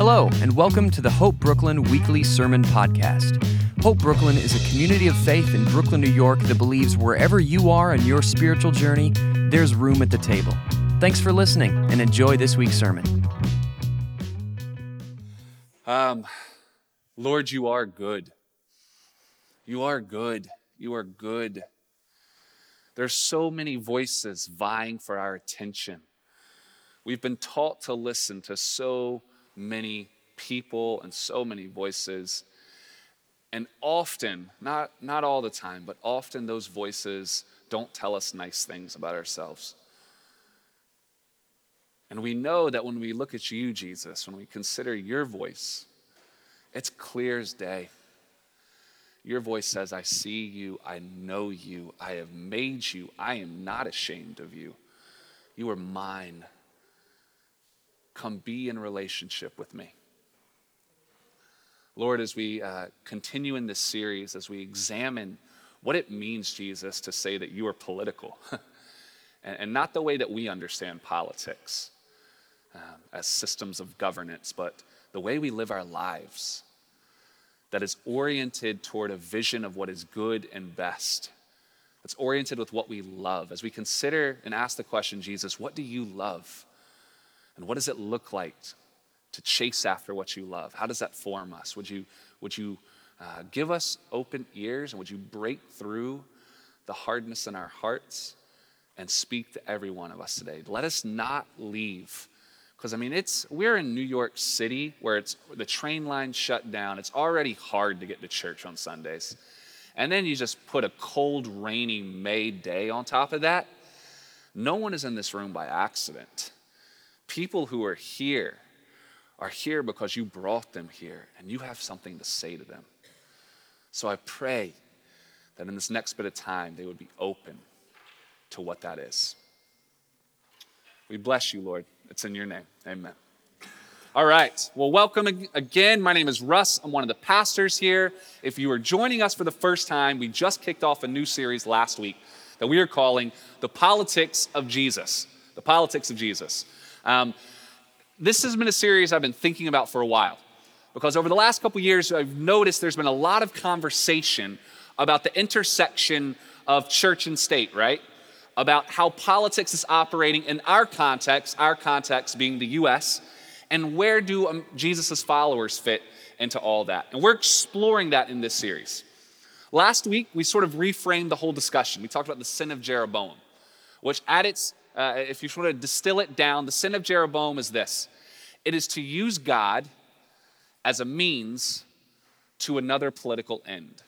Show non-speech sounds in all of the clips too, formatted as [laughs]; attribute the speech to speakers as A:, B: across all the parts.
A: Hello, and welcome to the Hope Brooklyn Weekly Sermon Podcast. Hope Brooklyn is a community of faith in Brooklyn, New York that believes wherever you are in your spiritual journey, there's room at the table. Thanks for listening and enjoy this week's sermon.
B: Um, Lord, you are good. You are good. You are good. There's so many voices vying for our attention. We've been taught to listen to so many people and so many voices. And often, not, not all the time, but often those voices don't tell us nice things about ourselves. And we know that when we look at you, Jesus, when we consider your voice, it's clear as day. Your voice says, I see you, I know you, I have made you, I am not ashamed of you. You are mine. Come be in relationship with me. Lord, as we uh, continue in this series, as we examine what it means, Jesus, to say that you are political, [laughs] and, and, not the way that we understand politics um, as systems of governance, but the way we live our lives that is oriented toward a vision of what is good and best. That's oriented with what we love. As we consider and ask the question, Jesus, what do you love? And what does it look like to chase after what you love? How does that form us? Would you, would you uh, give us open ears and would you break through the hardness in our hearts and speak to every one of us today? Let us not leave because I mean, it's we're in New York City where it's the train line shut down. It's already hard to get to church on Sundays. And then you just put a cold, rainy May day on top of that. No one is in this room by accident. People who are here are here because you brought them here and you have something to say to them. So I pray that in this next bit of time, they would be open to what that is. We bless you, Lord. It's in your name. Amen. All right. Well, welcome again. My name is Russ. I'm one of the pastors here. If you are joining us for the first time, we just kicked off a new series last week that we are calling The Politics of Jesus. The Politics of Jesus. Um, this has been a series I've been thinking about for a while because over the last couple years, I've noticed there's been a lot of conversation about the intersection of church and state, right? about how politics is operating in our context, our context being the US, and where do um, Jesus' followers fit into all that. And we're exploring that in this series. Last week, we sort of reframed the whole discussion. We talked about the sin of Jeroboam, which at its, uh, if you sort of distill it down, the sin of Jeroboam is this it is to use God as a means to another political end.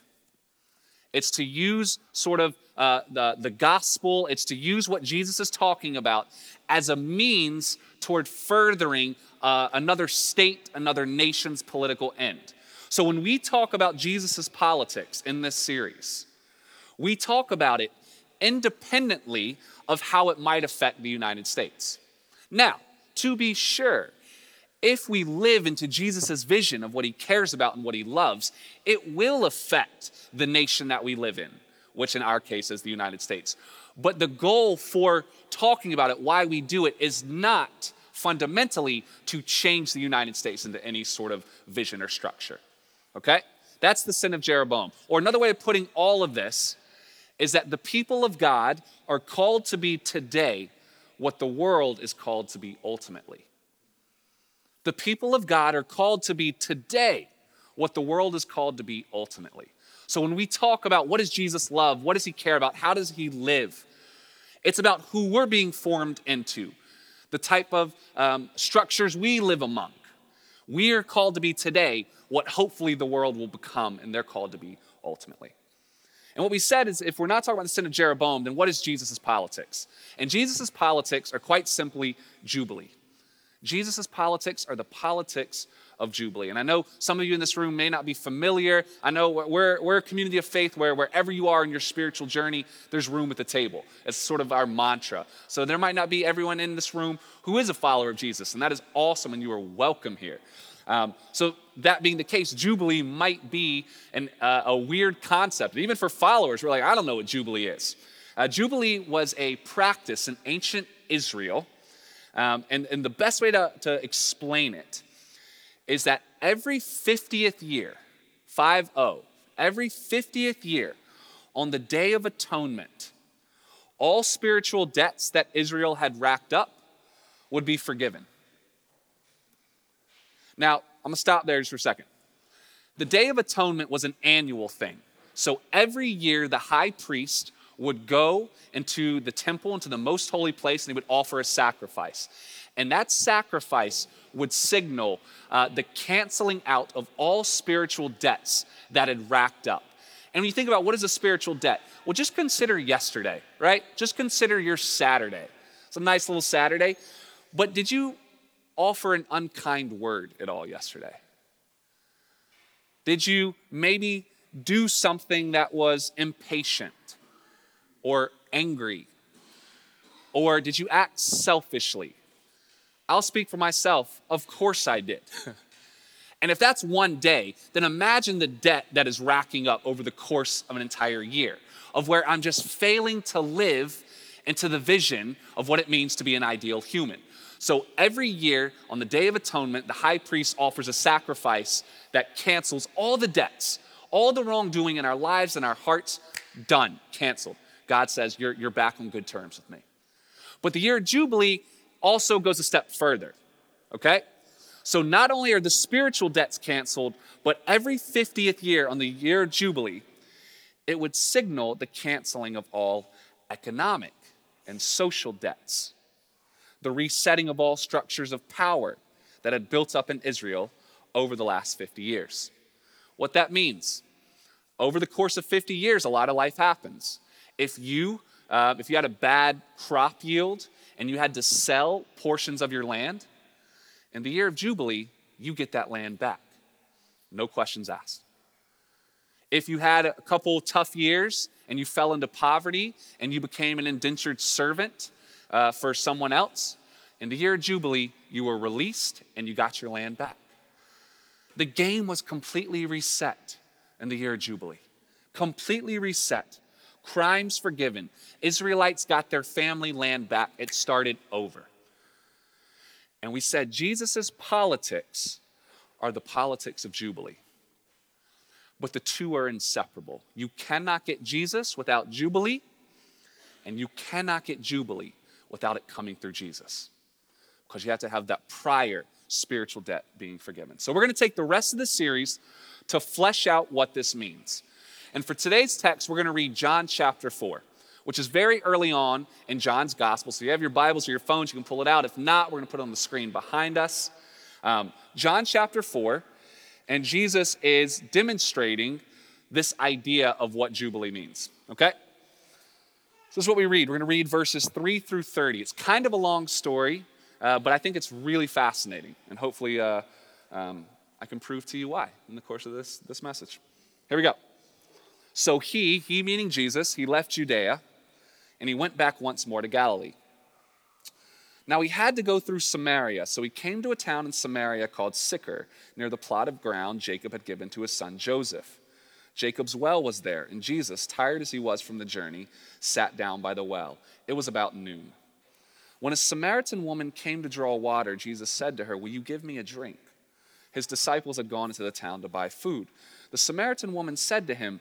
B: It's to use sort of uh, the, the gospel, it's to use what Jesus is talking about as a means toward furthering uh, another state, another nation's political end. So when we talk about Jesus' politics in this series, we talk about it independently of how it might affect the United States. Now, to be sure, if we live into Jesus' vision of what he cares about and what he loves, it will affect the nation that we live in, which in our case is the United States. But the goal for talking about it, why we do it, is not fundamentally to change the United States into any sort of vision or structure. Okay? That's the sin of Jeroboam. Or another way of putting all of this is that the people of God are called to be today what the world is called to be ultimately. The people of God are called to be today what the world is called to be ultimately. So when we talk about what does Jesus love, what does he care about, how does he live, it's about who we're being formed into, the type of um, structures we live among. We are called to be today what hopefully the world will become, and they're called to be ultimately. And what we said is if we're not talking about the sin of Jeroboam, then what is Jesus' politics? And Jesus' politics are quite simply Jubilee. Jesus' politics are the politics of Jubilee. And I know some of you in this room may not be familiar. I know we're, we're a community of faith where wherever you are in your spiritual journey, there's room at the table. It's sort of our mantra. So there might not be everyone in this room who is a follower of Jesus, and that is awesome, and you are welcome here. Um, so that being the case, Jubilee might be an, uh, a weird concept. Even for followers, we're like, I don't know what Jubilee is. Uh, Jubilee was a practice in ancient Israel um, and, and the best way to, to explain it is that every 50th year, 5 0, every 50th year, on the Day of Atonement, all spiritual debts that Israel had racked up would be forgiven. Now, I'm gonna stop there just for a second. The Day of Atonement was an annual thing. So every year, the high priest would go into the temple, into the most holy place, and he would offer a sacrifice. And that sacrifice would signal uh, the canceling out of all spiritual debts that had racked up. And when you think about what is a spiritual debt, well, just consider yesterday, right? Just consider your Saturday. It's a nice little Saturday. But did you offer an unkind word at all yesterday? Did you maybe do something that was impatient or angry? Or did you act selfishly? I'll speak for myself. Of course I did. [laughs] and if that's one day, then imagine the debt that is racking up over the course of an entire year, of where I'm just failing to live into the vision of what it means to be an ideal human. So every year on the Day of Atonement, the high priest offers a sacrifice that cancels all the debts, all the wrongdoing in our lives and our hearts, done, canceled. God says, You're, you're back on good terms with me. But the year of Jubilee also goes a step further, okay? So not only are the spiritual debts canceled, but every 50th year on the year of Jubilee, it would signal the canceling of all economic and social debts, the resetting of all structures of power that had built up in Israel over the last 50 years. What that means, over the course of 50 years, a lot of life happens. If you, uh, if you had a bad crop yield and you had to sell portions of your land, in the year of Jubilee, you get that land back. No questions asked. If you had a couple tough years and you fell into poverty and you became an indentured servant uh, for someone else, in the year of Jubilee, you were released and you got your land back. The game was completely reset in the year of Jubilee. Completely reset crimes forgiven. Israelites got their family land back. It started over. And we said Jesus' politics are the politics of Jubilee. But the two are inseparable. You cannot get Jesus without Jubilee, and you cannot get Jubilee without it coming through Jesus. Because you have to have that prior spiritual debt being forgiven. So we're going to take the rest of the series to flesh out what this means. And for today's text, we're going to read John chapter 4, which is very early on in John's gospel. So you have your Bibles or your phones, you can pull it out. If not, we're going to put it on the screen behind us. Um, John chapter 4, and Jesus is demonstrating this idea of what Jubilee means. Okay? So this is what we read. We're going to read verses 3 through 30. It's kind of a long story, uh, but I think it's really fascinating. And hopefully, uh, um, I can prove to you why in the course of this, this message. Here we go. So he, he meaning Jesus, he left Judea and he went back once more to Galilee. Now he had to go through Samaria, so he came to a town in Samaria called Sychar, near the plot of ground Jacob had given to his son Joseph. Jacob's well was there, and Jesus, tired as he was from the journey, sat down by the well. It was about noon. When a Samaritan woman came to draw water, Jesus said to her, Will you give me a drink? His disciples had gone into the town to buy food. The Samaritan woman said to him,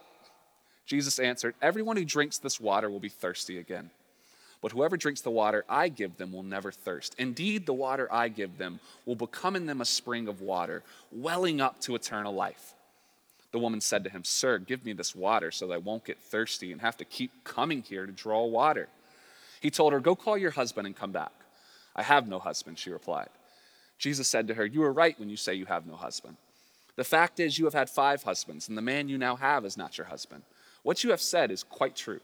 B: Jesus answered, Everyone who drinks this water will be thirsty again. But whoever drinks the water I give them will never thirst. Indeed, the water I give them will become in them a spring of water, welling up to eternal life. The woman said to him, Sir, give me this water so that I won't get thirsty and have to keep coming here to draw water. He told her, Go call your husband and come back. I have no husband, she replied. Jesus said to her, You are right when you say you have no husband. The fact is, you have had five husbands, and the man you now have is not your husband. What you have said is quite true.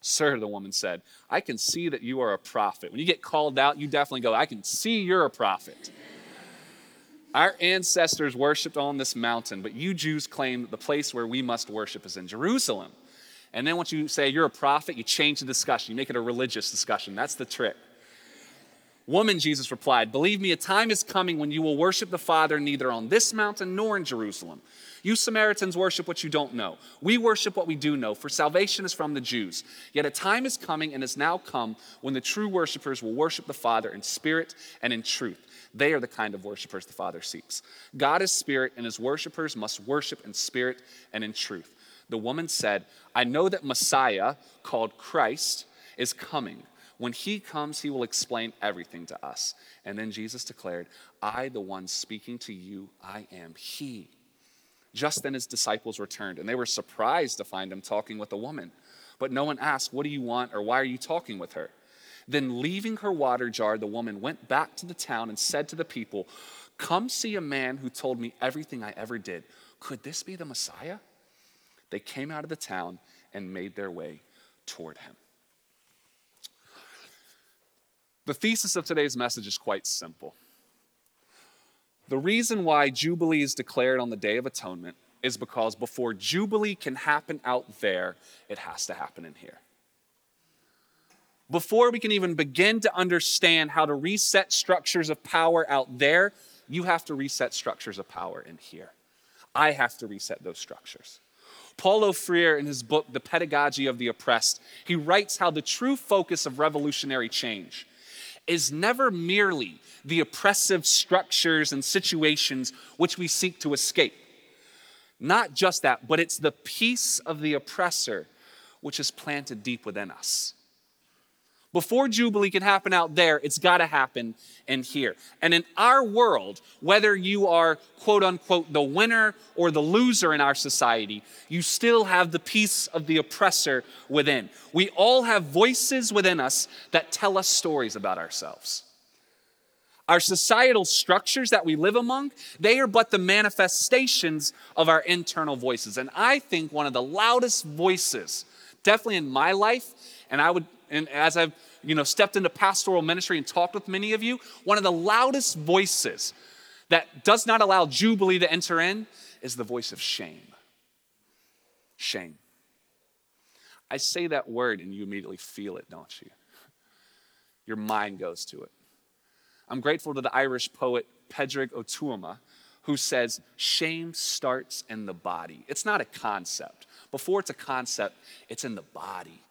B: Sir, the woman said, I can see that you are a prophet. When you get called out, you definitely go, I can see you're a prophet. Our ancestors worshiped on this mountain, but you Jews claim that the place where we must worship is in Jerusalem. And then once you say you're a prophet, you change the discussion. You make it a religious discussion. That's the trick. Woman, Jesus replied, Believe me, a time is coming when you will worship the Father neither on this mountain nor in Jerusalem. You Samaritans worship what you don't know. We worship what we do know, for salvation is from the Jews. Yet a time is coming and has now come when the true worshipers will worship the Father in spirit and in truth. They are the kind of worshipers the Father seeks. God is spirit, and his worshipers must worship in spirit and in truth. The woman said, I know that Messiah, called Christ, is coming. When he comes, he will explain everything to us. And then Jesus declared, I, the one speaking to you, I am he. Just then his disciples returned, and they were surprised to find him talking with a woman. But no one asked, What do you want, or why are you talking with her? Then, leaving her water jar, the woman went back to the town and said to the people, Come see a man who told me everything I ever did. Could this be the Messiah? They came out of the town and made their way toward him. The thesis of today's message is quite simple. The reason why Jubilee is declared on the Day of Atonement is because before Jubilee can happen out there, it has to happen in here. Before we can even begin to understand how to reset structures of power out there, you have to reset structures of power in here. I have to reset those structures. Paulo Freire, in his book, The Pedagogy of the Oppressed, he writes how the true focus of revolutionary change is never merely the oppressive structures and situations which we seek to escape. Not just that, but it's the piece of the oppressor which is planted deep within us. Before Jubilee can happen out there, it's got to happen in here. And in our world, whether you are quote unquote the winner or the loser in our society, you still have the piece of the oppressor within. We all have voices within us that tell us stories about ourselves. Our societal structures that we live among, they are but the manifestations of our internal voices. And I think one of the loudest voices, definitely in my life, and I would and as I've you know stepped into pastoral ministry and talked with many of you, one of the loudest voices that does not allow jubilee to enter in is the voice of shame. Shame. I say that word and you immediately feel it, don't you? Your mind goes to it. I'm grateful to the Irish poet Pádraig Ó Tuama, who says, Shame starts in the body. It's not a concept. Before it's a concept, it's in the body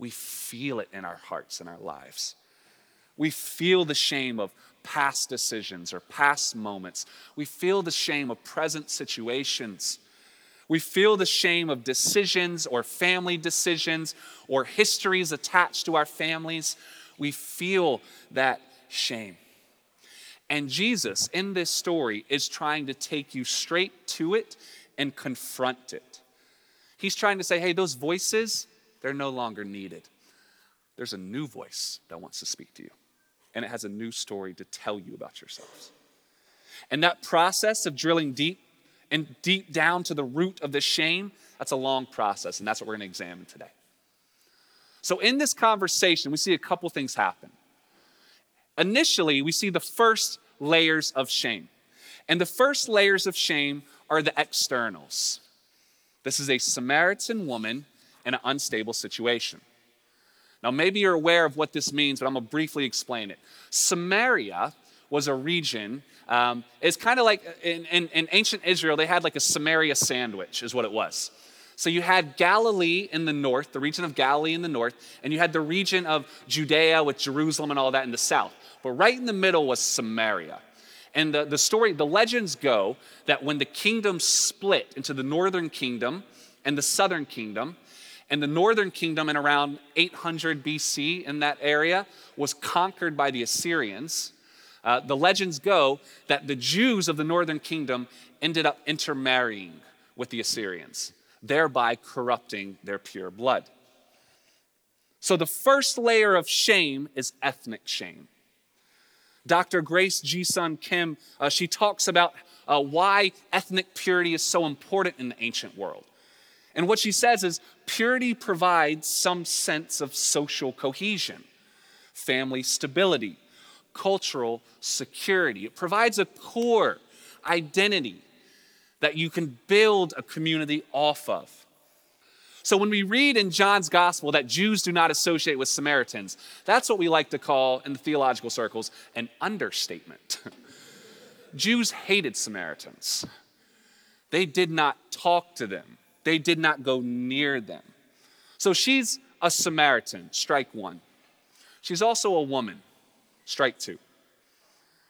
B: we feel it in our hearts and our lives. We feel the shame of past decisions or past moments. We feel the shame of present situations. We feel the shame of decisions or family decisions or histories attached to our families. We feel that shame. And Jesus, in this story, is trying to take you straight to it and confront it. He's trying to say, hey, those voices, they're no longer needed. There's a new voice that wants to speak to you, and it has a new story to tell you about yourselves. And that process of drilling deep and deep down to the root of the shame, that's a long process, and that's what we're going to examine today. So, in this conversation, we see a couple things happen. Initially, we see the first layers of shame. And the first layers of shame are the externals. This is a Samaritan woman in an unstable situation. Now, maybe you're aware of what this means, but I'm going to briefly explain it. Samaria was a region, um, it's kind of like in, in, in ancient Israel, they had like a Samaria sandwich, is what it was. So you had Galilee in the north, the region of Galilee in the north, and you had the region of Judea with Jerusalem and all that in the south. But right in the middle was Samaria. And the, the story, the legends go that when the kingdom split into the northern kingdom and the southern kingdom, and the northern kingdom in around 800 BC in that area was conquered by the Assyrians. Uh, the legends go that the Jews of the northern kingdom ended up intermarrying with the Assyrians, thereby corrupting their pure blood. So the first layer of shame is ethnic shame. Dr. Grace Ji-sun Kim, uh, she talks about uh, why ethnic purity is so important in the ancient world. And what she says is purity provides some sense of social cohesion, family stability, cultural security. It provides a core identity that you can build a community off of. So when we read in John's gospel that Jews do not associate with Samaritans, that's what we like to call in the theological circles an understatement. [laughs] Jews hated Samaritans. They did not talk to them. They did not go near them. So she's a Samaritan, strike one. She's also a woman, strike two.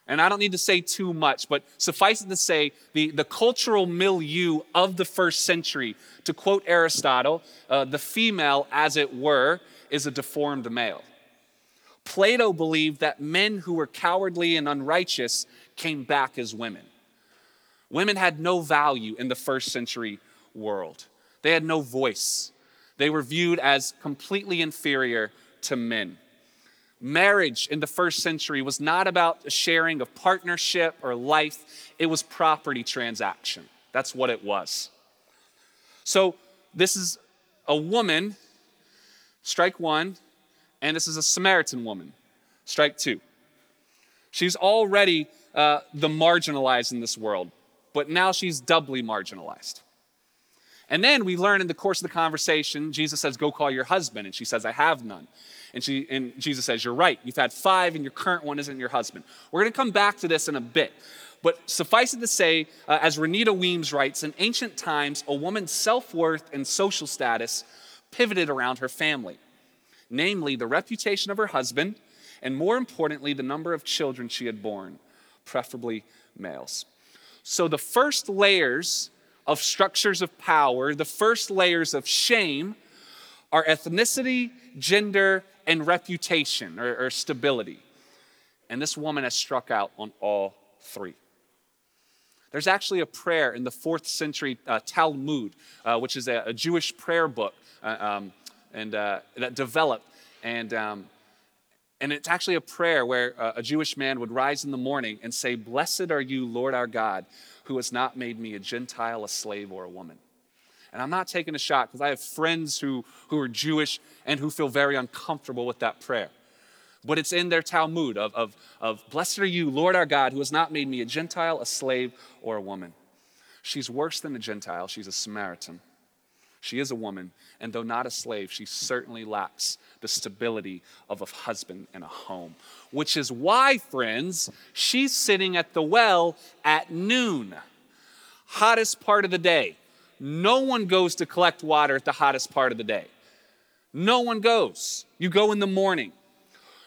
B: And I don't need to say too much, but suffice it to say, the, the cultural milieu of the first century, to quote Aristotle, uh, the female, as it were, is a deformed male. Plato believed that men who were cowardly and unrighteous came back as women. Women had no value in the first century world, they had no voice. They were viewed as completely inferior to men. Marriage in the first century was not about a sharing of partnership or life, it was property transaction. That's what it was. So, this is a woman, strike one, and this is a Samaritan woman, strike two. She's already uh, the marginalized in this world, but now she's doubly marginalized. And then we learn in the course of the conversation, Jesus says, Go call your husband. And she says, I have none. And, she, and Jesus says, You're right. You've had five, and your current one isn't your husband. We're going to come back to this in a bit. But suffice it to say, uh, as Renita Weems writes, in ancient times, a woman's self worth and social status pivoted around her family, namely the reputation of her husband, and more importantly, the number of children she had borne, preferably males. So the first layers of structures of power, the first layers of shame, are ethnicity, gender, and reputation or, or stability. And this woman has struck out on all three. There's actually a prayer in the fourth century uh, Talmud, uh, which is a, a, Jewish prayer book uh, um, and, uh, that developed. And, um, and it's actually a prayer where uh, a Jewish man would rise in the morning and say, Blessed are you, Lord our God, who has not made me a Gentile, a slave, or a woman. And I'm not taking a shot because I have friends who, who are Jewish and who feel very uncomfortable with that prayer. But it's in their Talmud of, of, of Blessed are you, Lord our God, who has not made me a Gentile, a slave, or a woman. She's worse than a Gentile, she's a Samaritan. She is a woman, and though not a slave, she certainly lacks the stability of a husband and a home. Which is why, friends, she's sitting at the well at noon, hottest part of the day. No one goes to collect water at the hottest part of the day. No one goes. You go in the morning.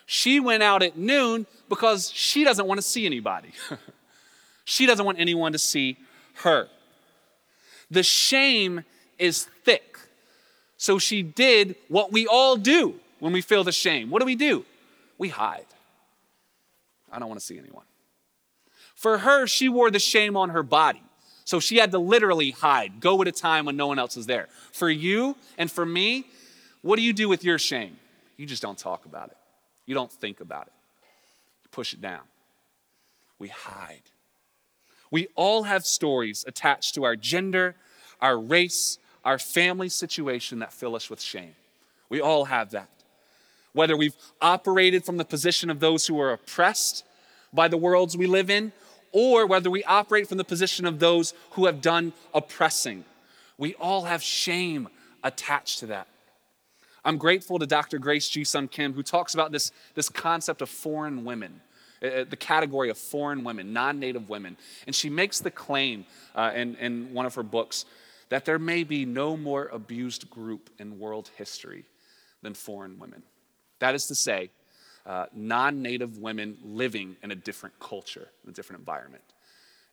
B: She went out at noon because she doesn't want to see anybody. [laughs] she doesn't want anyone to see her. The shame is thick. So she did what we all do when we feel the shame. What do we do? We hide. I don't want to see anyone. For her, she wore the shame on her body. So she had to literally hide, go at a time when no one else is there. For you and for me, what do you do with your shame? You just don't talk about it. You don't think about it. You push it down. We hide. We all have stories attached to our gender, our race, our family situation that fill us with shame. We all have that. Whether we've operated from the position of those who are oppressed by the worlds we live in, or whether we operate from the position of those who have done oppressing. We all have shame attached to that. I'm grateful to Dr. Grace Ji-sun Kim, who talks about this, this concept of foreign women, uh, uh, the category of foreign women, non native women. And she makes the claim uh, in, in one of her books that there may be no more abused group in world history than foreign women. That is to say, uh, non native women living in a different culture, in a different environment.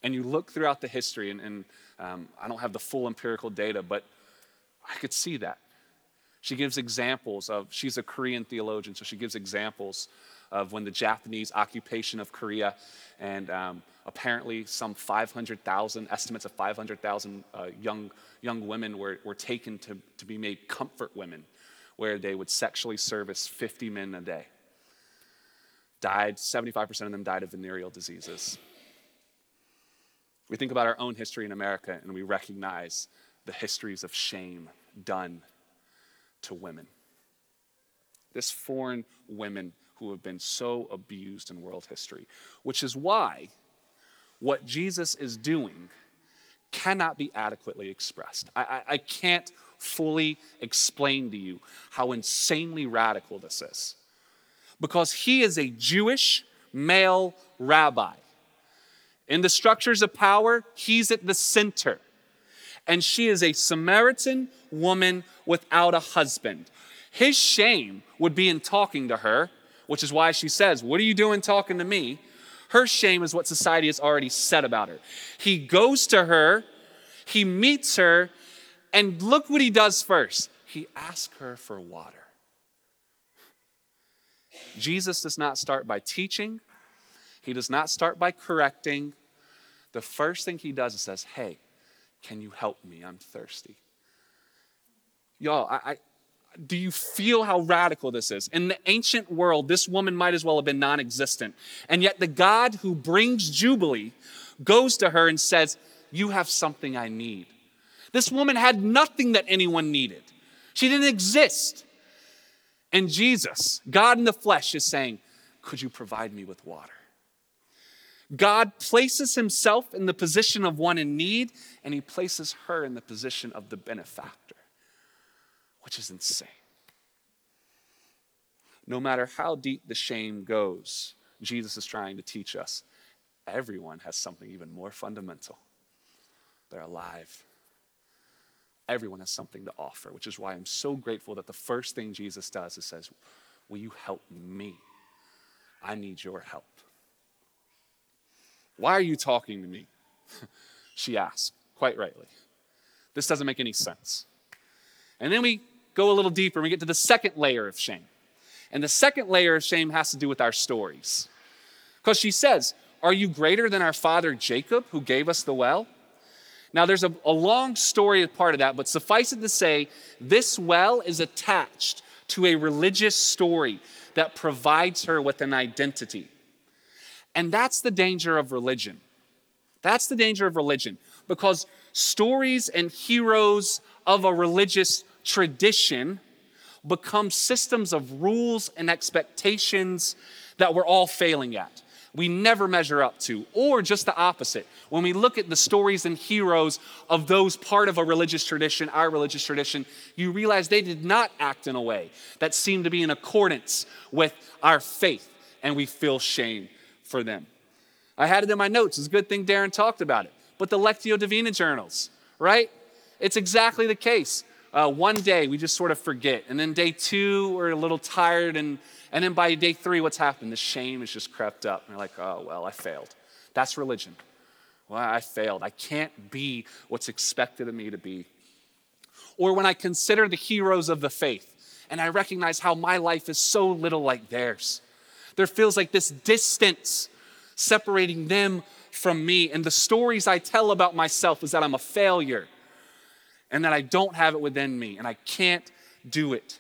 B: And you look throughout the history, and, and um, I don't have the full empirical data, but I could see that. She gives examples of, she's a Korean theologian, so she gives examples of when the Japanese occupation of Korea, and um, apparently some 500,000, estimates of 500,000 uh, young, young women were, were taken to, to be made comfort women, where they would sexually service 50 men a day died, 75% of them died of venereal diseases. We think about our own history in America and we recognize the histories of shame done to women. This foreign women who have been so abused in world history, which is why what Jesus is doing cannot be adequately expressed. I, I, I can't fully explain to you how insanely radical this is. Because he is a Jewish male rabbi. In the structures of power, he's at the center. And she is a Samaritan woman without a husband. His shame would be in talking to her, which is why she says, What are you doing talking to me? Her shame is what society has already said about her. He goes to her, he meets her, and look what he does first. He asks her for water. Jesus does not start by teaching, he does not start by correcting. The first thing he does is says, Hey, can you help me? I'm thirsty. Y'all, I, I, do you feel how radical this is? In the ancient world, this woman might as well have been non existent. And yet, the God who brings Jubilee goes to her and says, You have something I need. This woman had nothing that anyone needed, she didn't exist. And Jesus, God in the flesh, is saying, Could you provide me with water? God places himself in the position of one in need, and he places her in the position of the benefactor, which is insane. No matter how deep the shame goes, Jesus is trying to teach us everyone has something even more fundamental. They're alive. Everyone has something to offer, which is why I'm so grateful that the first thing Jesus does is says, Will you help me? I need your help. Why are you talking to me? [laughs] she asked, quite rightly. This doesn't make any sense. And then we go a little deeper and we get to the second layer of shame. And the second layer of shame has to do with our stories. Because she says, Are you greater than our father Jacob, who gave us the well? Now, there's a, a long story as part of that, but suffice it to say, this well is attached to a religious story that provides her with an identity. And that's the danger of religion. That's the danger of religion because stories and heroes of a religious tradition become systems of rules and expectations that we're all failing at. We never measure up to, or just the opposite. When we look at the stories and heroes of those part of a religious tradition, our religious tradition, you realize they did not act in a way that seemed to be in accordance with our faith, and we feel shame for them. I had it in my notes. It's a good thing Darren talked about it. But the Lectio Divina journals, right? It's exactly the case. Uh, one day we just sort of forget. And then day two, we're a little tired. And, and then by day three, what's happened? The shame has just crept up. And we're like, oh, well, I failed. That's religion. Well, I failed. I can't be what's expected of me to be. Or when I consider the heroes of the faith and I recognize how my life is so little like theirs there feels like this distance separating them from me. And the stories I tell about myself is that I'm a failure and that I don't have it within me and I can't do it.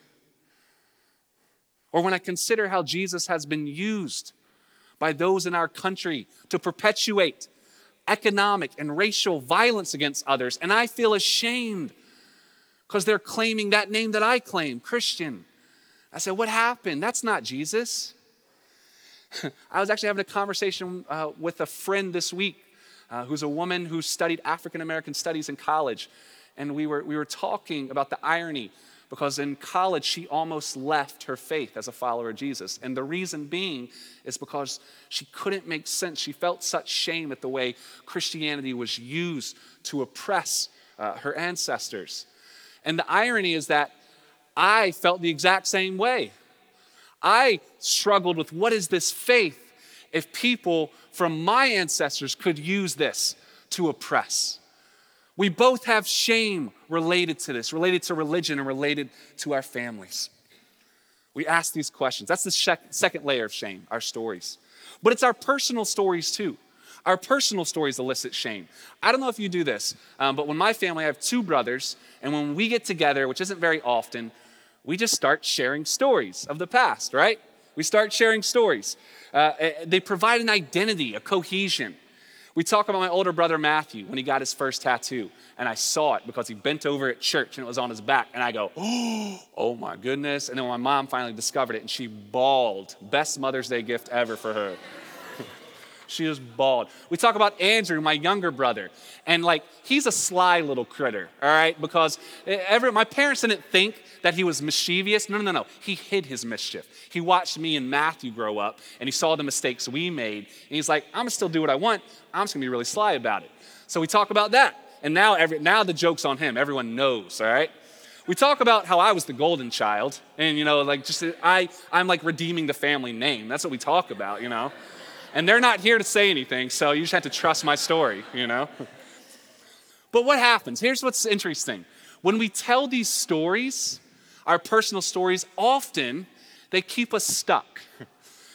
B: Or when I consider how Jesus has been used by those in our country to perpetuate economic and racial violence against others, and I feel ashamed because they're claiming that name that I claim, Christian. I said, What happened? That's not Jesus. [laughs] I was actually having a conversation uh, with a friend this week uh, who's a woman who studied African American studies in college. And we were, we were talking about the irony because in college she almost left her faith as a follower of Jesus. And the reason being is because she couldn't make sense. She felt such shame at the way Christianity was used to oppress uh, her ancestors. And the irony is that I felt the exact same way. I struggled with what is this faith if people from my ancestors could use this to oppress. We both have shame related to this, related to religion and related to our families. We ask these questions. That's the second layer of shame, our stories. But it's our personal stories too. Our personal stories elicit shame. I don't know if you do this, um, but when my family, I have two brothers, and when we get together, which isn't very often, we just start sharing stories of the past, right? We start sharing stories. Uh, eh, they provide an identity, a cohesion. We talk about my older brother Matthew when he got his first tattoo, and I saw it because he bent over at church and it was on his back, and I go, [gasps] oh my goodness. And then my mom finally discovered it and she bawled. Best Mother's Day gift ever for her. She was bald. We talk about Andrew, my younger brother, and like he's a sly little critter, all right? Because eh, every, my parents didn't think that he was mischievous. No, no, no, no. He hid his mischief. He watched me and Matthew grow up, and he saw the mistakes we made, and he's like, I'm gonna still do what I want. I'm just gonna be really sly about it. So we talk about that, and now every, now the joke's on him. Everyone knows, all right? we talk about how I was the golden child, and you know, like just I, I'm like redeeming the family name. That's what we talk about, you know. And they're not here to say anything, so you just have to trust my story, you know. [laughs] But what happens? Here's what's interesting. When we tell these stories, our personal stories, often they keep us stuck. [laughs]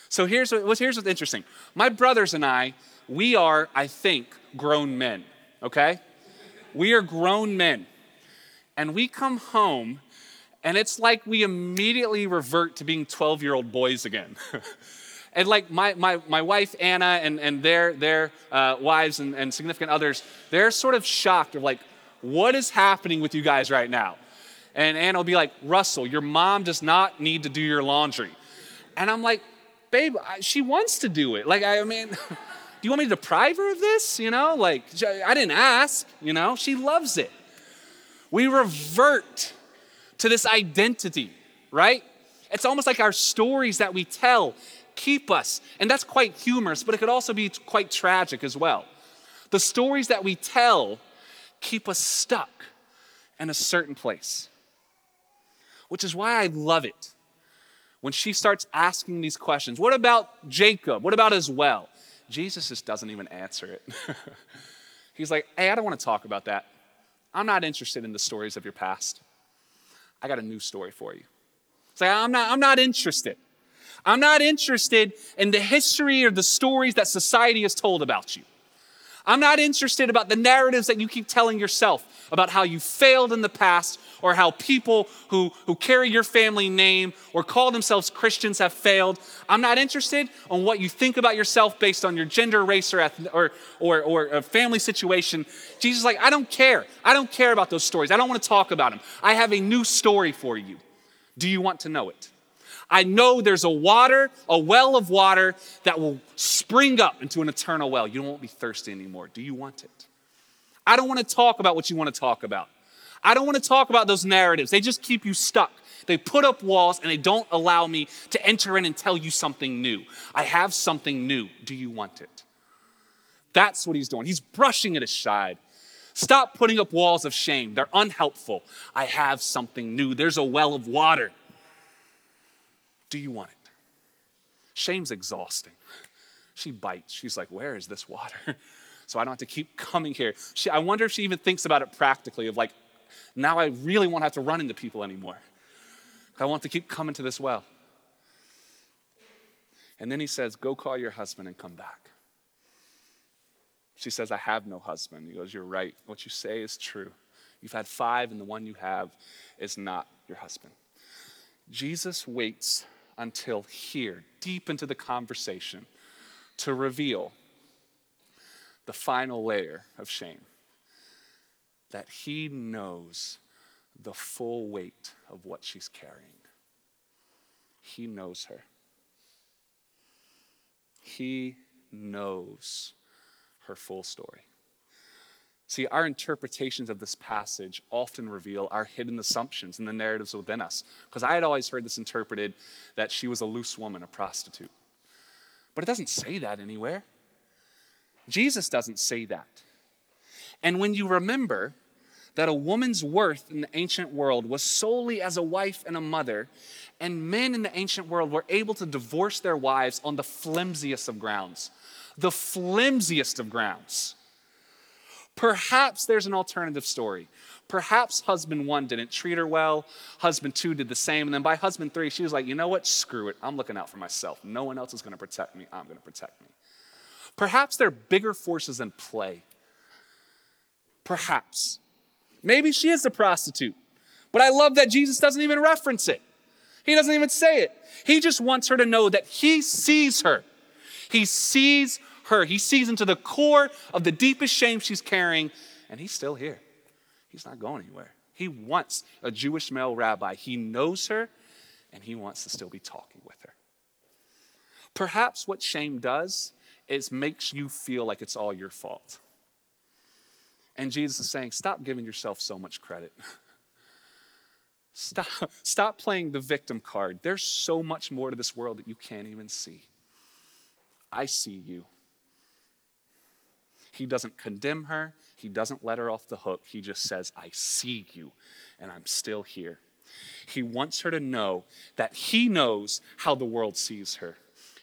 B: So here's what, here's what's interesting. My brothers and I, we are, I think, grown men, okay? We are grown men and we come home and it's like we immediately revert to being 12 year old boys again. [laughs] and like my, my, my wife Anna and, and their, their uh, wives and, and significant others, they're sort of shocked of like, what is happening with you guys right now? And Anna will be like, Russell, your mom does not need to do your laundry. And I'm like, babe, she wants to do it. Like, I mean, [laughs] do you want me to deprive her of this? You know, like, I didn't ask, you know, she loves it. We revert to this identity, right? It's almost like our stories that we tell keep us, and that's quite humorous, but it could also be quite tragic as well. The stories that we tell keep us stuck in a certain place, which is why I love it when she starts asking these questions. What about Jacob? What about as well? Jesus just doesn't even answer it. [laughs] He's like, hey, I don't want to talk about that. I'm not interested in the stories of your past. I got a new story for you. Say, I'm not, I'm not interested. I'm not interested in the history or the stories that society has told about you. I'm not interested about the narratives that you keep telling yourself about how you failed in the past or how people who, who carry your family name or call themselves Christians have failed. I'm not interested on what you think about yourself based on your gender, race, or, or, or, or a family situation. Jesus is like, I don't care. I don't care about those stories. I don't want to talk about them. I have a new story for you. Do you want to know it? I know there's a water, a well of water that will spring up into an eternal well. You won't be thirsty anymore. Do you want it? I don't want to talk about what you want to talk about. I don't want to talk about those narratives. They just keep you stuck. They put up walls and they don't allow me to enter in and tell you something new. I have something new. Do you want it? That's what he's doing. He's brushing it aside. Stop putting up walls of shame. They're unhelpful. I have something new. There's a well of water. Do you want it? Shame's exhausting. She bites. She's like, Where is this water? [laughs] So I don't have to keep coming here. She, I wonder if she even thinks about it practically of like, now I really won't have to run into people anymore. I want to keep coming to this well. And then he says, Go call your husband and come back. She says, I have no husband. He goes, You're right. What you say is true. You've had five, and the one you have is not your husband. Jesus waits until here, deep into the conversation, to reveal the final layer of shame that he knows the full weight of what she's carrying. He knows her. He knows her full story. See, our interpretations of this passage often reveal our hidden assumptions and the narratives within us. Because I had always heard this interpreted that she was a loose woman, a prostitute. But it doesn't say that anywhere. Jesus doesn't say that. And when you remember that a woman's worth in the ancient world was solely as a wife and a mother, and men in the ancient world were able to divorce their wives on the flimsiest of grounds, the flimsiest of grounds Perhaps there's an alternative story. Perhaps husband one didn't treat her well, husband two did the same, and then by husband three, she was like, you know what? Screw it. I'm looking out for myself. No one else is going to protect me. I'm going to protect me. Perhaps there are bigger forces in play. Perhaps. Maybe she is a prostitute. But I love that Jesus doesn't even reference it. He doesn't even say it. He just wants her to know that he sees her. He sees her. He sees into the core of the deepest shame she's carrying, and he's still here. He's not going anywhere. He wants a Jewish male rabbi. He knows her, and he wants to still be talking with her. Perhaps what shame does is makes you feel like it's all your fault. And Jesus is saying, stop giving yourself so much credit. Stop, stop playing the victim card. There's so much more to this world that you can't even see. I see you. He doesn't condemn her, he doesn't let her off the hook. He just says, I see you, and I'm still here. He wants her to know that he knows how the world sees her.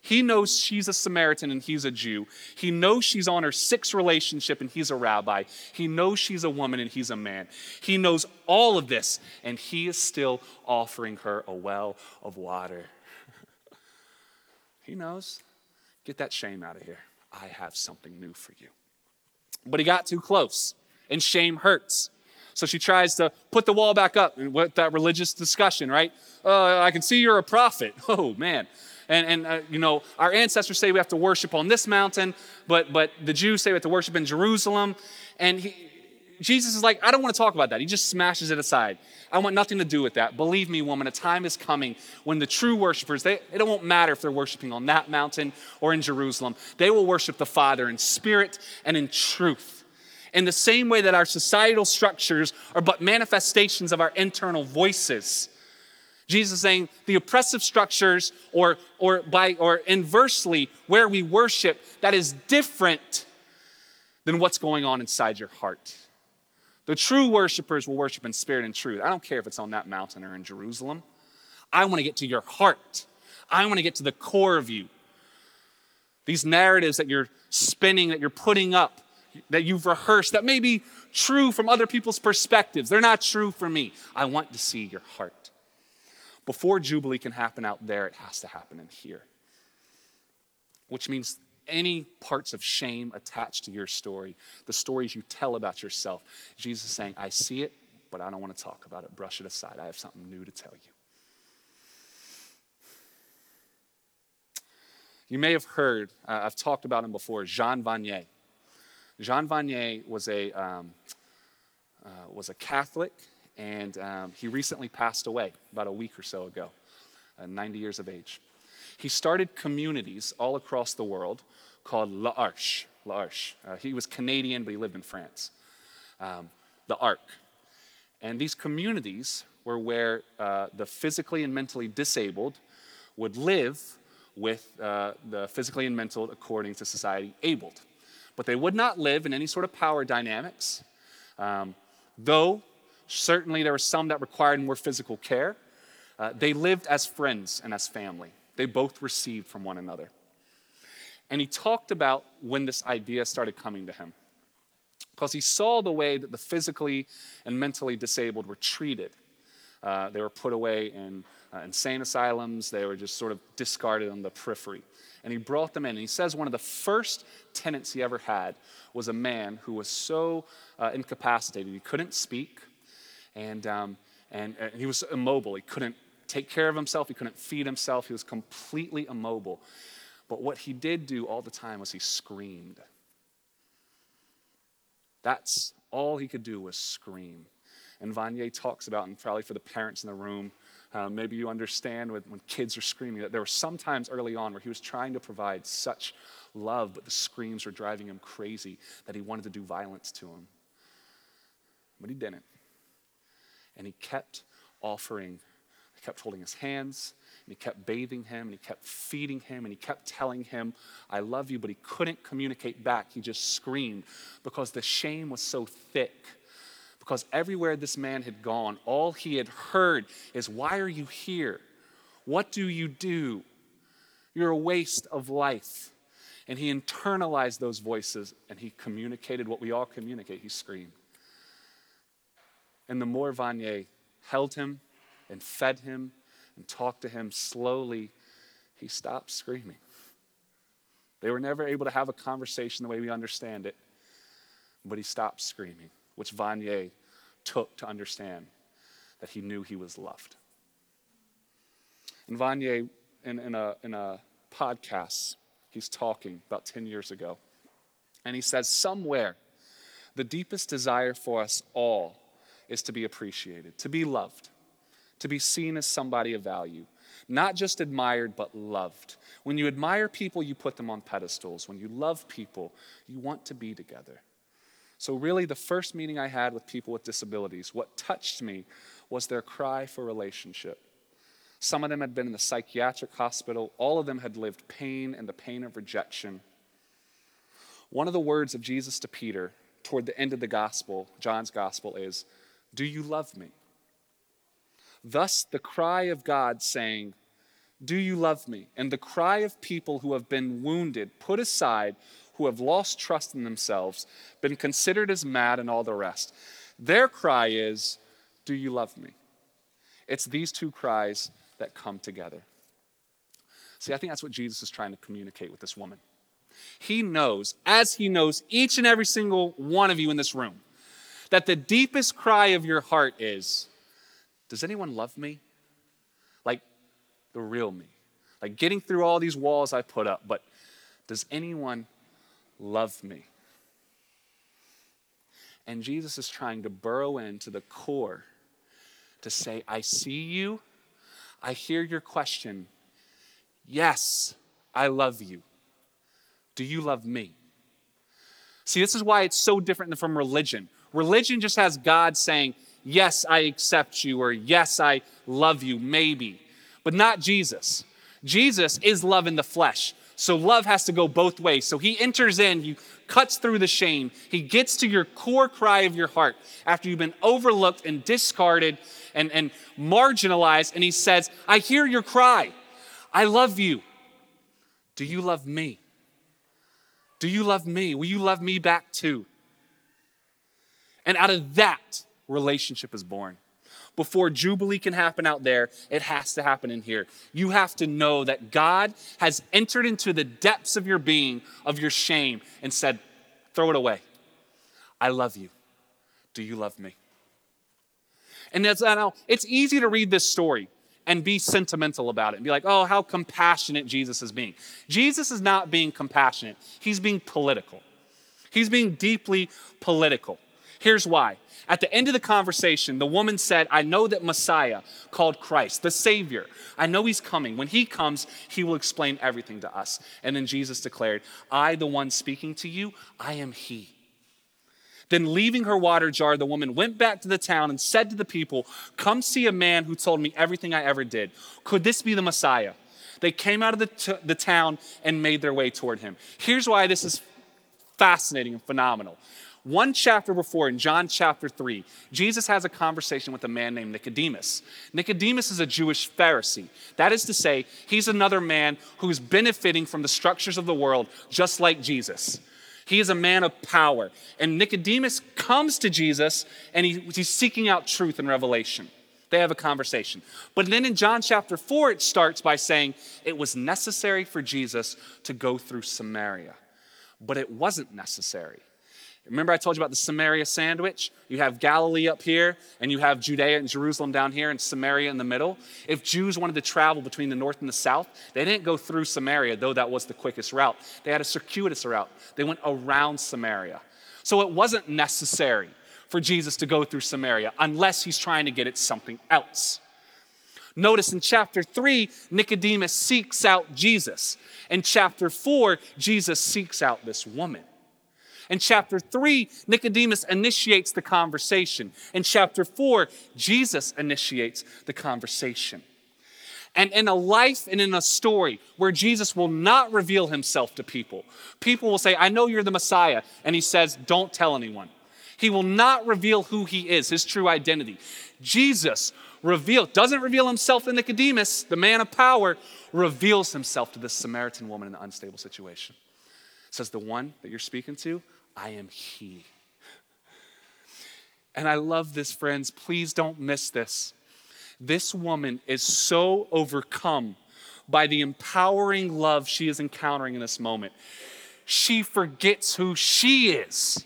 B: He knows she's a Samaritan and he's a Jew. He knows she's on her sixth relationship and he's a rabbi. He knows she's a woman and he's a man. He knows all of this and he is still offering her a well of water. [laughs] he knows. Get that shame out of here. I have something new for you. But he got too close and shame hurts. So she tries to put the wall back up with that religious discussion, right? Uh, I can see you're a prophet. [laughs] Oh, man. And, and uh, you know, our ancestors say we have to worship on this mountain, but, but the Jews say we have to worship in Jerusalem. And he, Jesus is like, I don't want to talk about that. He just smashes it aside. I want nothing to do with that. Believe me, woman, a time is coming when the true worshipers, they, it won't matter if they're worshiping on that mountain or in Jerusalem, they will worship the Father in spirit and in truth. In the same way that our societal structures are but manifestations of our internal voices. Jesus is saying the oppressive structures, or, or, by, or inversely, where we worship, that is different than what's going on inside your heart. The true worshipers will worship in spirit and truth. I don't care if it's on that mountain or in Jerusalem. I want to get to your heart. I want to get to the core of you. These narratives that you're spinning, that you're putting up, that you've rehearsed, that may be true from other people's perspectives. They're not true for me. I want to see your heart. Before Jubilee can happen out there, it has to happen in here. Which means any parts of shame attached to your story, the stories you tell about yourself, Jesus is saying, I see it, but I don't want to talk about it. Brush it aside. I have something new to tell you. You may have heard, uh, I've talked about him before, Jean Vanier. Jean Vanier was a, um, uh, was a Catholic and um, he recently passed away about a week or so ago, uh, 90 years of age. He started communities all across the world called L'Arche. L'Arche. Uh, he was Canadian, but he lived in France. Um, the Ark. And these communities were where uh, the physically and mentally disabled would live with uh, the physically and mental, according to society, abled. But they would not live in any sort of power dynamics, um, though Certainly, there were some that required more physical care. Uh, they lived as friends and as family. They both received from one another. And he talked about when this idea started coming to him. Because he saw the way that the physically and mentally disabled were treated. Uh, they were put away in uh, insane asylums, they were just sort of discarded on the periphery. And he brought them in. And he says one of the first tenants he ever had was a man who was so uh, incapacitated, he couldn't speak, and, um, and, and he was immobile. He couldn't take care of himself, he couldn't feed himself, he was completely immobile. But what he did do all the time was he screamed. That's all he could do was scream. And Vanier talks about, and probably for the parents in the room, uh, maybe you understand when, when kids are screaming that there were some times early on where he was trying to provide such love, but the screams were driving him crazy that he wanted to do violence to him. But he didn't. And he kept offering, he kept holding his hands, and he kept bathing him, and he kept feeding him, and he kept telling him, I love you, but he couldn't communicate back. He just screamed because the shame was so thick. Because everywhere this man had gone, all he had heard is, Why are you here? What do you do? You're a waste of life. And he internalized those voices and he communicated what we all communicate. He screamed. And the more Vanier held him and fed him and talked to him slowly, he stopped screaming. They were never able to have a conversation the way we understand it, but he stopped screaming, which Vanier took to understand that he knew he was loved. And Vanier, in, in, a, in a podcast, he's talking about 10 years ago, and he says, Somewhere, the deepest desire for us all is to be appreciated, to be loved, to be seen as somebody of value. Not just admired, but loved. When you admire people, you put them on pedestals. When you love people, you want to be together. So, really, the first meeting I had with people with disabilities, what touched me was their cry for relationship. Some of them had been in the psychiatric hospital, all of them had lived pain and the pain of rejection. One of the words of Jesus to Peter toward the end of the gospel, John's gospel, is, Do you love me? Thus, the cry of God saying, Do you love me? And the cry of people who have been wounded, put aside, who have lost trust in themselves, been considered as mad, and all the rest. Their cry is, Do you love me? It's these two cries that come together. See, I think that's what Jesus is trying to communicate with this woman. He knows, as He knows each and every single one of you in this room, that the deepest cry of your heart is, Does anyone love me? Like the real me. Like getting through all these walls I put up, but does anyone love me. And Jesus is trying to burrow into the core to say, I see you. I hear your question. Yes, I love you. Do you love me? See, this is why it's so different from religion. Religion just has God saying, Yes, I accept you, or Yes, I love you, maybe, but not Jesus. Jesus is love in the flesh. So love has to go both ways. So he enters in, he cuts through the shame. He gets to your core cry of your heart after you've been overlooked and discarded and, and marginalized. And he says, I hear your cry. I love you. Do you love me? Do you love me? Will you love me back too? And out of that, relationship is born before Jubilee can happen out there, it has to happen in here. You have to know that God has entered into the depths of your being, of your shame, and said, Throw it away. I love you. Do you love me? And that's, I uh, know, it's easy to read this story and be sentimental about it and be like, oh, how compassionate Jesus is being. Jesus is not being compassionate, he's being political. He's being deeply political. Here's why. At the end of the conversation, the woman said, I know that Messiah, called Christ, the Savior, I know he's coming. When he comes, he will explain everything to us. And then Jesus declared, I, the one speaking to you, I am he. Then, leaving her water jar, the woman went back to the town and said to the people, Come see a man who told me everything I ever did. Could this be the Messiah? They came out of the, t- the town and made their way toward him. Here's why this is fascinating and phenomenal. One chapter before, in John chapter 3, Jesus has a conversation with a man named Nicodemus. Nicodemus is a Jewish Pharisee. That is to say, he's another man who's benefiting from the structures of the world, just like Jesus. He is a man of power. And Nicodemus comes to Jesus and he, he's seeking out truth and revelation. They have a conversation. But then in John chapter 4, it starts by saying it was necessary for Jesus to go through Samaria. But it wasn't necessary. Remember, I told you about the Samaria sandwich? You have Galilee up here, and you have Judea and Jerusalem down here, and Samaria in the middle. If Jews wanted to travel between the north and the south, they didn't go through Samaria, though that was the quickest route. They had a circuitous route, they went around Samaria. So it wasn't necessary for Jesus to go through Samaria unless he's trying to get at something else. Notice in chapter 3, Nicodemus seeks out Jesus. In chapter 4, Jesus seeks out this woman. In chapter 3, Nicodemus initiates the conversation. In chapter 4, Jesus initiates the conversation. And in a life and in a story where Jesus will not reveal himself to people, people will say, I know you're the Messiah. And he says, Don't tell anyone. He will not reveal who he is, his true identity. Jesus reveal, doesn't reveal himself to Nicodemus, the man of power, reveals himself to this Samaritan woman in an unstable situation. Says, The one that you're speaking to, I am He. And I love this, friends. Please don't miss this. This woman is so overcome by the empowering love she is encountering in this moment. She forgets who she is.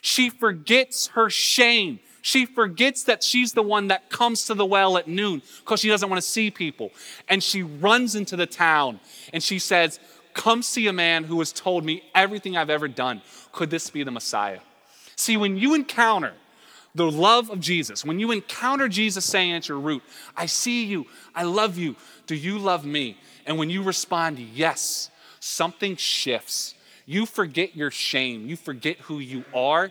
B: She forgets her shame. She forgets that she's the one that comes to the well at noon because she doesn't want to see people. And she runs into the town and she says, Come see a man who has told me everything I've ever done. Could this be the Messiah? See, when you encounter the love of Jesus, when you encounter Jesus saying at your root, I see you, I love you, do you love me? And when you respond, yes, something shifts. You forget your shame, you forget who you are,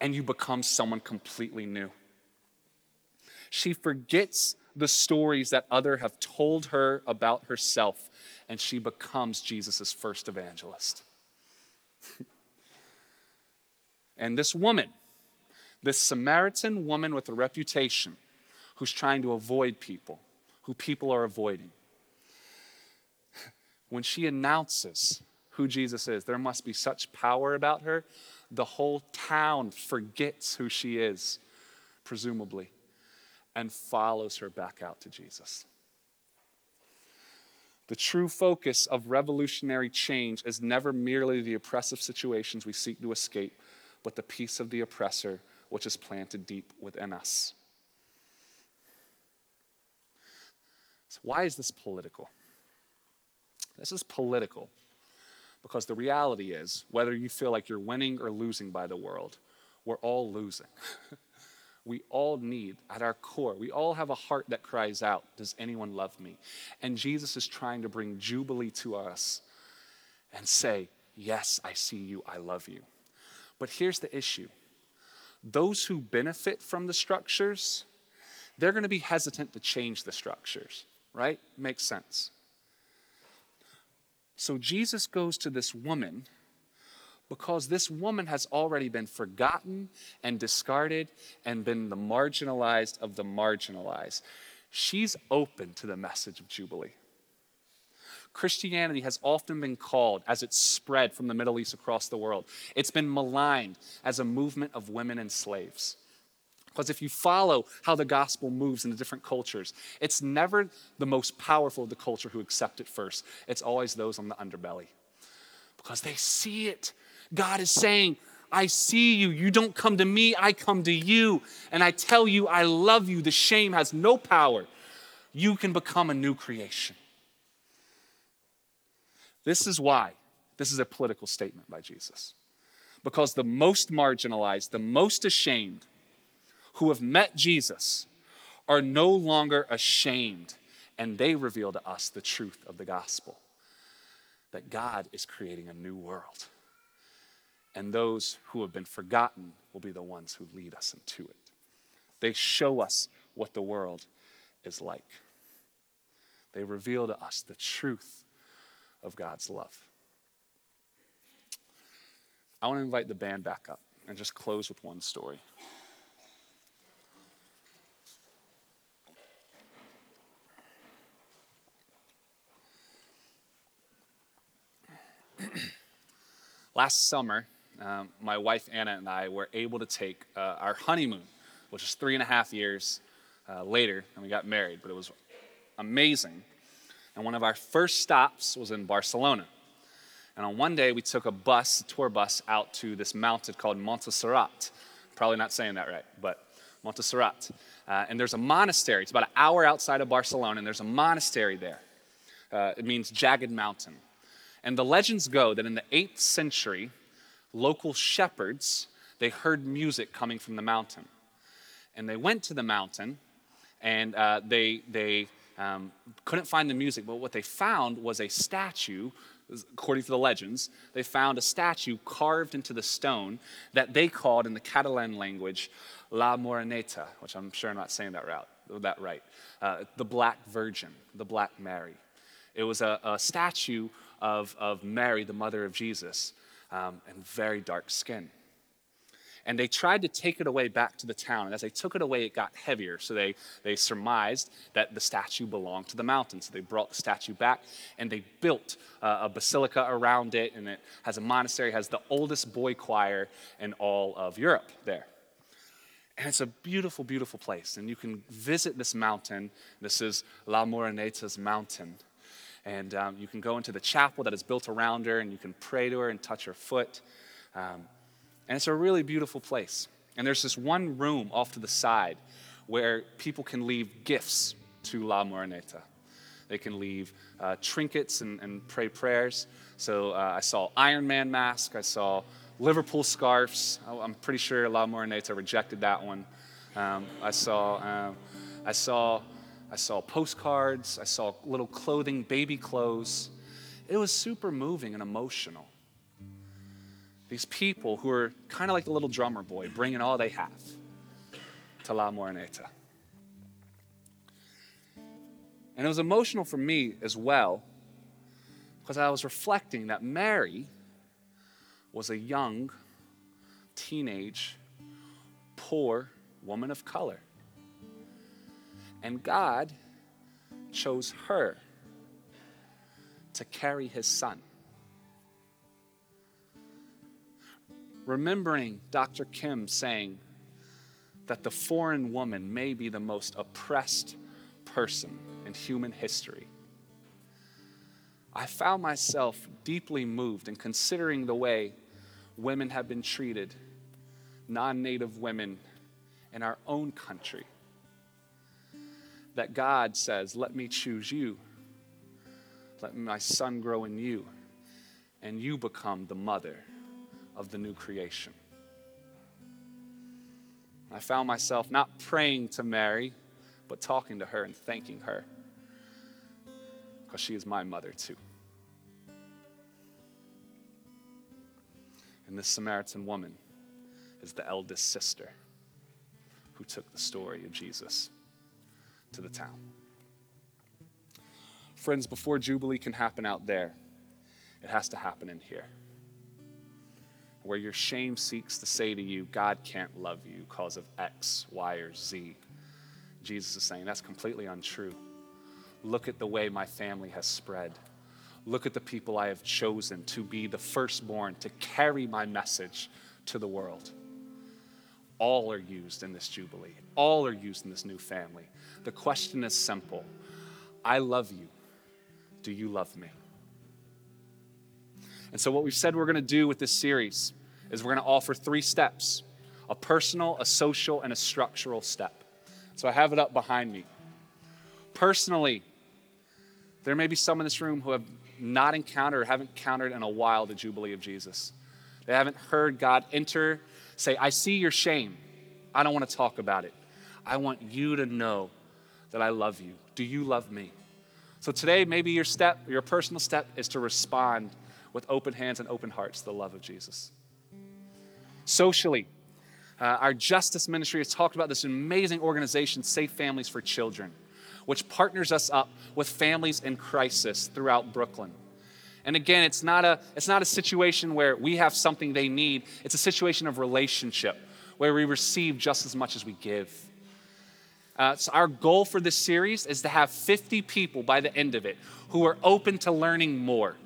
B: and you become someone completely new. She forgets the stories that other have told her about herself, and she becomes Jesus' first evangelist. [laughs] and this woman, this Samaritan woman with a reputation who's trying to avoid people, who people are avoiding. When she announces who Jesus is, there must be such power about her, the whole town forgets who she is, presumably, and follows her back out to Jesus. The true focus of revolutionary change is never merely the oppressive situations we seek to escape, but the piece of the oppressor which is planted deep within us. So, why is this political? This is political because the reality is, whether you feel like you're winning or losing by the world, we're all losing. [laughs] we all need, at our core, we all have a heart that cries out, Does anyone love me? And Jesus is trying to bring jubilee to us and say, Yes, I see you, I love you. But here's the issue those who benefit from the structures, they're going to be hesitant to change the structures, right? Makes sense. So Jesus goes to this woman because this woman has already been forgotten and discarded and been the marginalized of the marginalized. She's open to the message of Jubilee. Christianity has often been called, as it's spread from the Middle East across the world, it's been maligned as a movement of women and slaves. Because if you follow how the gospel moves in the different cultures, it's never the most powerful of the culture who accept it first. It's always those on the underbelly. Because they see it. God is saying, I see you. You don't come to me, I come to you. And I tell you, I love you. The shame has no power. You can become a new creation. This is why this is a political statement by Jesus. Because the most marginalized, the most ashamed who have met Jesus are no longer ashamed, and they reveal to us the truth of the gospel that God is creating a new world. And those who have been forgotten will be the ones who lead us into it. They show us what the world is like. They reveal to us the truth of God's love. I want to invite the band back up and just close with one story. [clears throat] Last summer, um, my wife Anna and I were able to take uh, our honeymoon, which is three and a half years uh, later, and we got married, but it was amazing. And one of our first stops was in Barcelona. And on one day, we took a bus, a tour bus, out to this mountain called Montserrat. Probably not saying that right, but Montserrat. Uh, and there's a monastery. It's about an hour outside of Barcelona, and there's a monastery there. Uh, it means jagged mountain. And the legends go that in the 8th century, local shepherds, they heard music coming from the mountain. And they went to the mountain, and uh, they, they um, couldn't find the music, but what they found was a statue, according to the legends, they found a statue carved into the stone that they called in the Catalan language La Moreneta, which I'm sure I'm not saying that right. That right. Uh, the Black Virgin, the Black Mary. It was a, a statue of, of Mary, the mother of Jesus, um, and very dark skin. And they tried to take it away back to the town. And as they took it away, it got heavier. So they, they surmised that the statue belonged to the mountain. So they brought the statue back and they built uh, a basilica around it. And it has a monastery, has the oldest boy choir in all of Europe there. And it's a beautiful, beautiful place. And you can visit this mountain. This is La Moreneta's mountain. And um, you can go into the chapel that is built around her and you can pray to her and touch her foot. Um, and it's a really beautiful place. And there's this one room off to the side where people can leave gifts to La Moreneta. They can leave uh, trinkets and, and, pray prayers. So uh, I saw Iron Man mask, I saw Liverpool scarves. Oh, I'm pretty sure La Moreneta rejected that one. Um, I saw, um, I saw, I saw postcards. I saw little clothing, baby clothes. It was super moving and emotional. These people who are kind of like the little drummer boy, bringing all they have to La Moreneta. And it was emotional for me as well because I was reflecting that Mary was a young, teenage, poor woman of color. And God chose her to carry his son. Remembering Dr. Kim saying that the foreign woman may be the most oppressed person in human history. I found myself deeply moved in considering the way women have been treated, non native women in our own country. That God says, Let me choose you, let my son grow in you, and you become the mother of the new creation. I found myself not praying to Mary, but talking to her and thanking her because she is my mother too. And this Samaritan woman is the eldest sister who took the story of Jesus to the town. Friends, before Jubilee can happen out there, it has to happen in here. Where your shame seeks to say to you, God can't love you because of X, Y, or Z. Jesus is saying that's completely untrue. Look at the way my family has spread. Look at the people I have chosen to be the firstborn, to carry my message to the world. All are used in this Jubilee, all are used in this new family. The question is simple I love you. Do you love me? And so, what we've said we're going to do with this series is we're going to offer three steps a personal, a social, and a structural step. So, I have it up behind me. Personally, there may be some in this room who have not encountered or haven't encountered in a while the Jubilee of Jesus. They haven't heard God enter, say, I see your shame. I don't want to talk about it. I want you to know that I love you. Do you love me? So today, maybe your step, your personal step, is to respond with open hands and open hearts to the love of Jesus. Socially, uh, our justice ministry has talked about this amazing organization, Safe Families for Children which partners us up with families in crisis throughout Brooklyn. And again, it's not a, it's not a situation where we have something they need, it's a situation of relationship where we receive just as much as we give. Uh, so our goal for this series is to have 50 people by the end of it who are open to learning more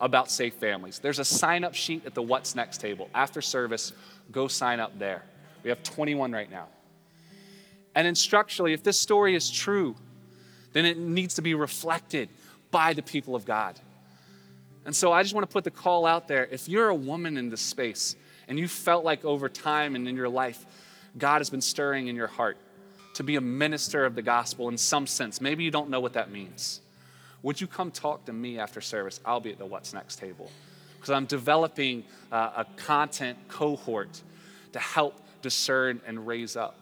B: about safe families. There's a sign up sheet at the What's Next table. After service, go sign up there. We have 21 right now. And instructionally, if this story is true, then it needs to be reflected by the people of God. And so I just want to put the call out there. If you're a woman in this space and you felt like over time and in your life, God has been stirring in your heart to be a minister of the gospel in some sense, maybe you don't know what that means. Would you come talk to me after service? I'll be at the What's Next table because I'm developing uh, a content cohort to help discern and raise up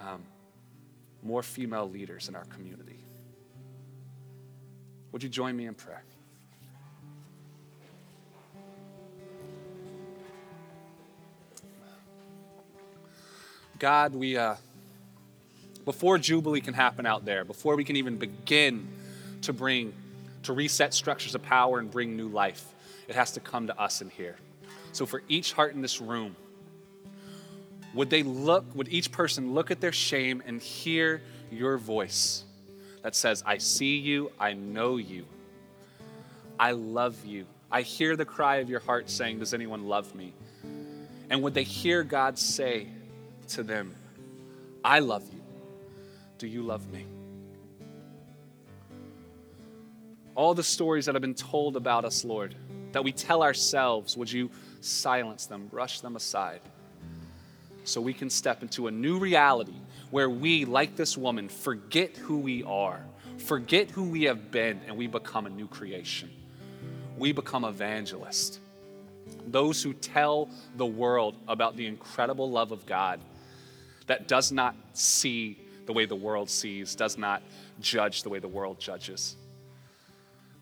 B: um, more female leaders in our community. Would you join me in prayer? God, we, uh, before Jubilee can happen out there, before we can even begin to bring, to reset structures of power and bring new life, it has to come to us in here. So for each heart in this room, would they look, would each person look at their shame and hear your voice? that says, I see you, I know you, I love you. I hear the cry of your heart saying, Does anyone love me? And would they hear God say to them, I love you. Do you love me? All the stories that have been told about us, Lord, that we tell ourselves, would you silence them, brush them aside, so we can step into a new reality where we, like this woman, forget who we are, forget who we have been, and we become a new creation. We become evangelists. those who tell the world about the incredible love of God that does not see the way the world sees, does not judge the way the world judges,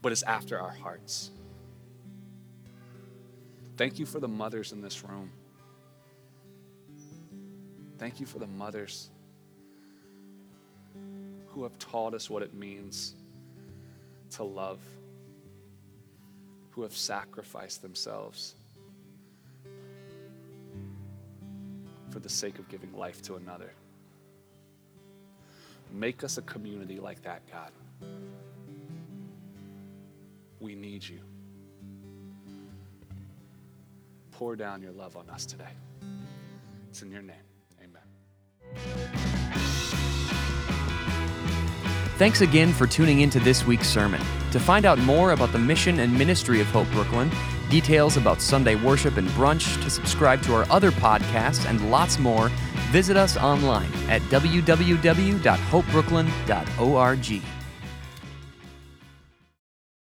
B: but is after our hearts. Thank you for the mothers in this room. Thank you for the mothers who have taught us what it means to love, who have sacrificed themselves for the sake of giving life to another. Make us a community like that, God. We need you. Pour down your love on us today. It's in your name. Amen.
A: Thanks again for tuning into this week's sermon. To find out more about the mission and ministry of Hope Brooklyn, details about Sunday worship and brunch, to subscribe to our other podcasts, and lots more, visit us online at www.hopebrooklyn.org.